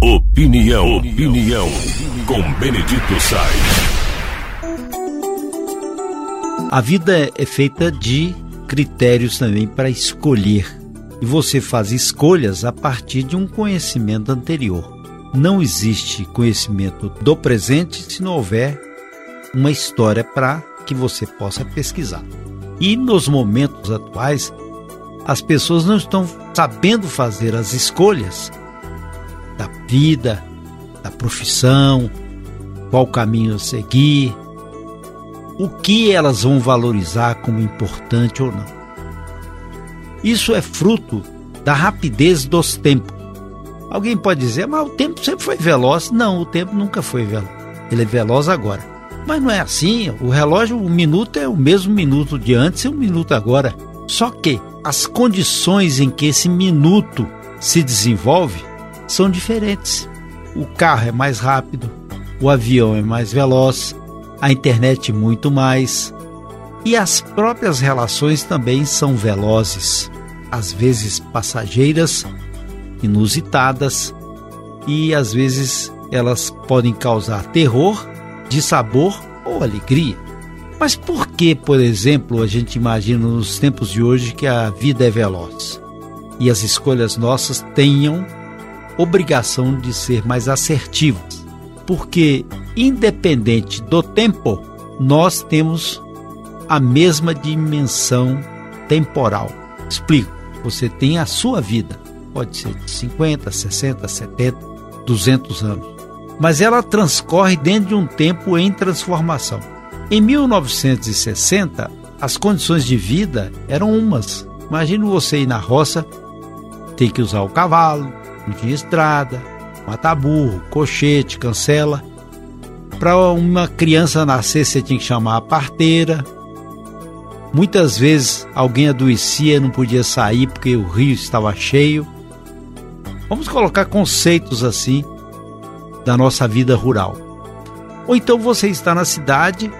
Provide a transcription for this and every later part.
Opinião, opinião, com Benedito Sainz. A vida é feita de critérios também para escolher. E você faz escolhas a partir de um conhecimento anterior. Não existe conhecimento do presente se não houver uma história para que você possa pesquisar. E nos momentos atuais, as pessoas não estão sabendo fazer as escolhas vida, da profissão, qual caminho seguir, o que elas vão valorizar como importante ou não. Isso é fruto da rapidez dos tempos. Alguém pode dizer, mas o tempo sempre foi veloz. Não, o tempo nunca foi veloz. Ele é veloz agora. Mas não é assim. O relógio, o minuto é o mesmo minuto de antes e o minuto agora. Só que as condições em que esse minuto se desenvolve são diferentes. O carro é mais rápido, o avião é mais veloz, a internet muito mais. E as próprias relações também são velozes, às vezes passageiras, inusitadas e às vezes elas podem causar terror, dissabor ou alegria. Mas por que, por exemplo, a gente imagina nos tempos de hoje que a vida é veloz e as escolhas nossas tenham obrigação de ser mais assertivas? Porque, independente do tempo, nós temos a mesma dimensão temporal. Explico. Você tem a sua vida, pode ser de 50, 60, 70, 200 anos, mas ela transcorre dentro de um tempo em transformação. Em 1960, as condições de vida eram umas. Imagina você ir na roça, ter que usar o cavalo, não tinha estrada, matar burro, cochete, cancela. Para uma criança nascer, você tinha que chamar a parteira. Muitas vezes alguém adoecia e não podia sair porque o rio estava cheio. Vamos colocar conceitos assim da nossa vida rural. Ou então você está na cidade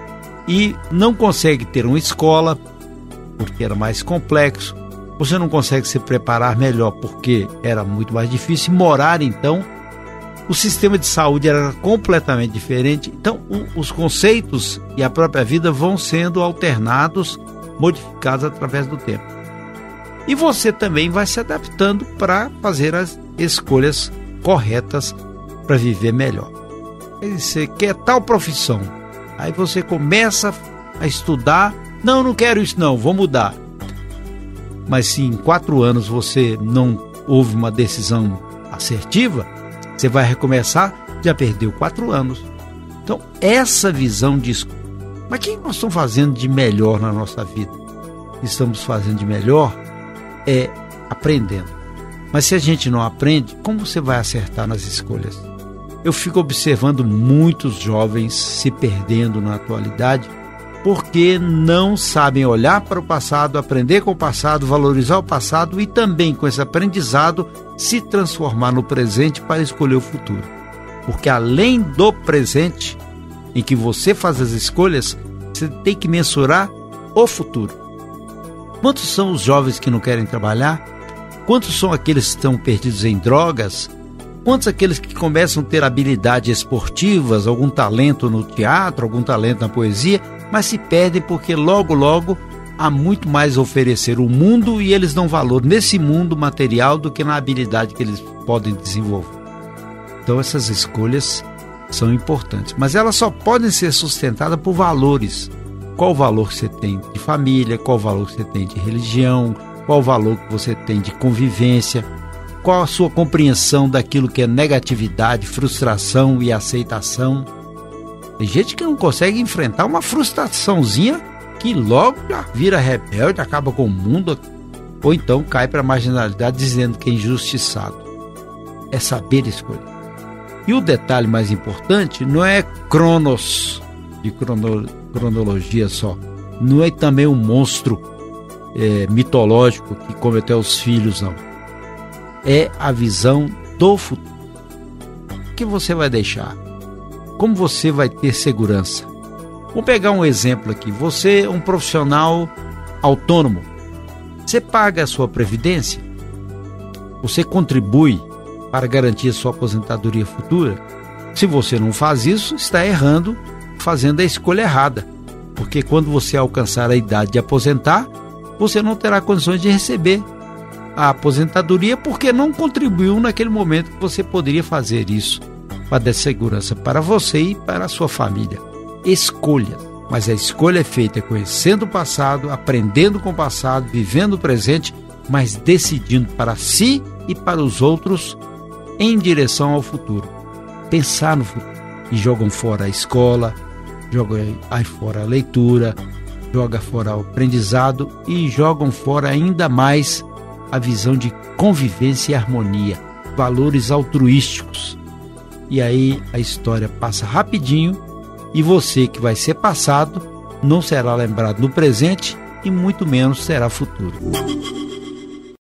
e não consegue ter uma escola porque era mais complexo. Você não consegue se preparar melhor porque era muito mais difícil. Morar então, o sistema de saúde era completamente diferente. Então, os conceitos e a própria vida vão sendo alternados, modificados através do tempo. E você também vai se adaptando para fazer as escolhas corretas para viver melhor. Você quer tal profissão, Aí você começa a estudar. Não, não quero isso não, vou mudar. Mas se em quatro anos você não houve uma decisão assertiva, você vai recomeçar, já perdeu quatro anos. Então, essa visão diz, mas o que nós estamos fazendo de melhor na nossa vida? Estamos fazendo de melhor é aprendendo. Mas se a gente não aprende, como você vai acertar nas escolhas? Eu fico observando muitos jovens se perdendo na atualidade porque não sabem olhar para o passado, aprender com o passado, valorizar o passado e também, com esse aprendizado, se transformar no presente para escolher o futuro. Porque além do presente, em que você faz as escolhas, você tem que mensurar o futuro. Quantos são os jovens que não querem trabalhar? Quantos são aqueles que estão perdidos em drogas, Quantos aqueles que começam a ter habilidades esportivas, algum talento no teatro, algum talento na poesia, mas se perdem porque logo, logo há muito mais a oferecer o mundo e eles dão valor nesse mundo material do que na habilidade que eles podem desenvolver. Então essas escolhas são importantes, mas elas só podem ser sustentadas por valores. Qual o valor que você tem de família, qual o valor que você tem de religião, qual o valor que você tem de convivência qual a sua compreensão daquilo que é negatividade, frustração e aceitação? Tem gente que não consegue enfrentar uma frustraçãozinha que logo já vira rebelde, acaba com o mundo, ou então cai para a marginalidade dizendo que é injustiçado. É saber escolher. E o detalhe mais importante não é cronos, de crono, cronologia só. Não é também um monstro é, mitológico que come até os filhos, não é a visão do futuro. O que você vai deixar? Como você vai ter segurança? Vou pegar um exemplo aqui. Você é um profissional autônomo. Você paga a sua previdência? Você contribui para garantir a sua aposentadoria futura? Se você não faz isso, está errando, fazendo a escolha errada. Porque quando você alcançar a idade de aposentar, você não terá condições de receber a aposentadoria porque não contribuiu naquele momento que você poderia fazer isso para dar segurança para você e para a sua família. Escolha, mas a escolha é feita conhecendo o passado, aprendendo com o passado, vivendo o presente, mas decidindo para si e para os outros em direção ao futuro. Pensar no futuro. E jogam fora a escola, jogam aí fora a leitura, joga fora o aprendizado e jogam fora ainda mais a visão de convivência e harmonia, valores altruísticos. E aí a história passa rapidinho e você que vai ser passado não será lembrado no presente e muito menos será futuro.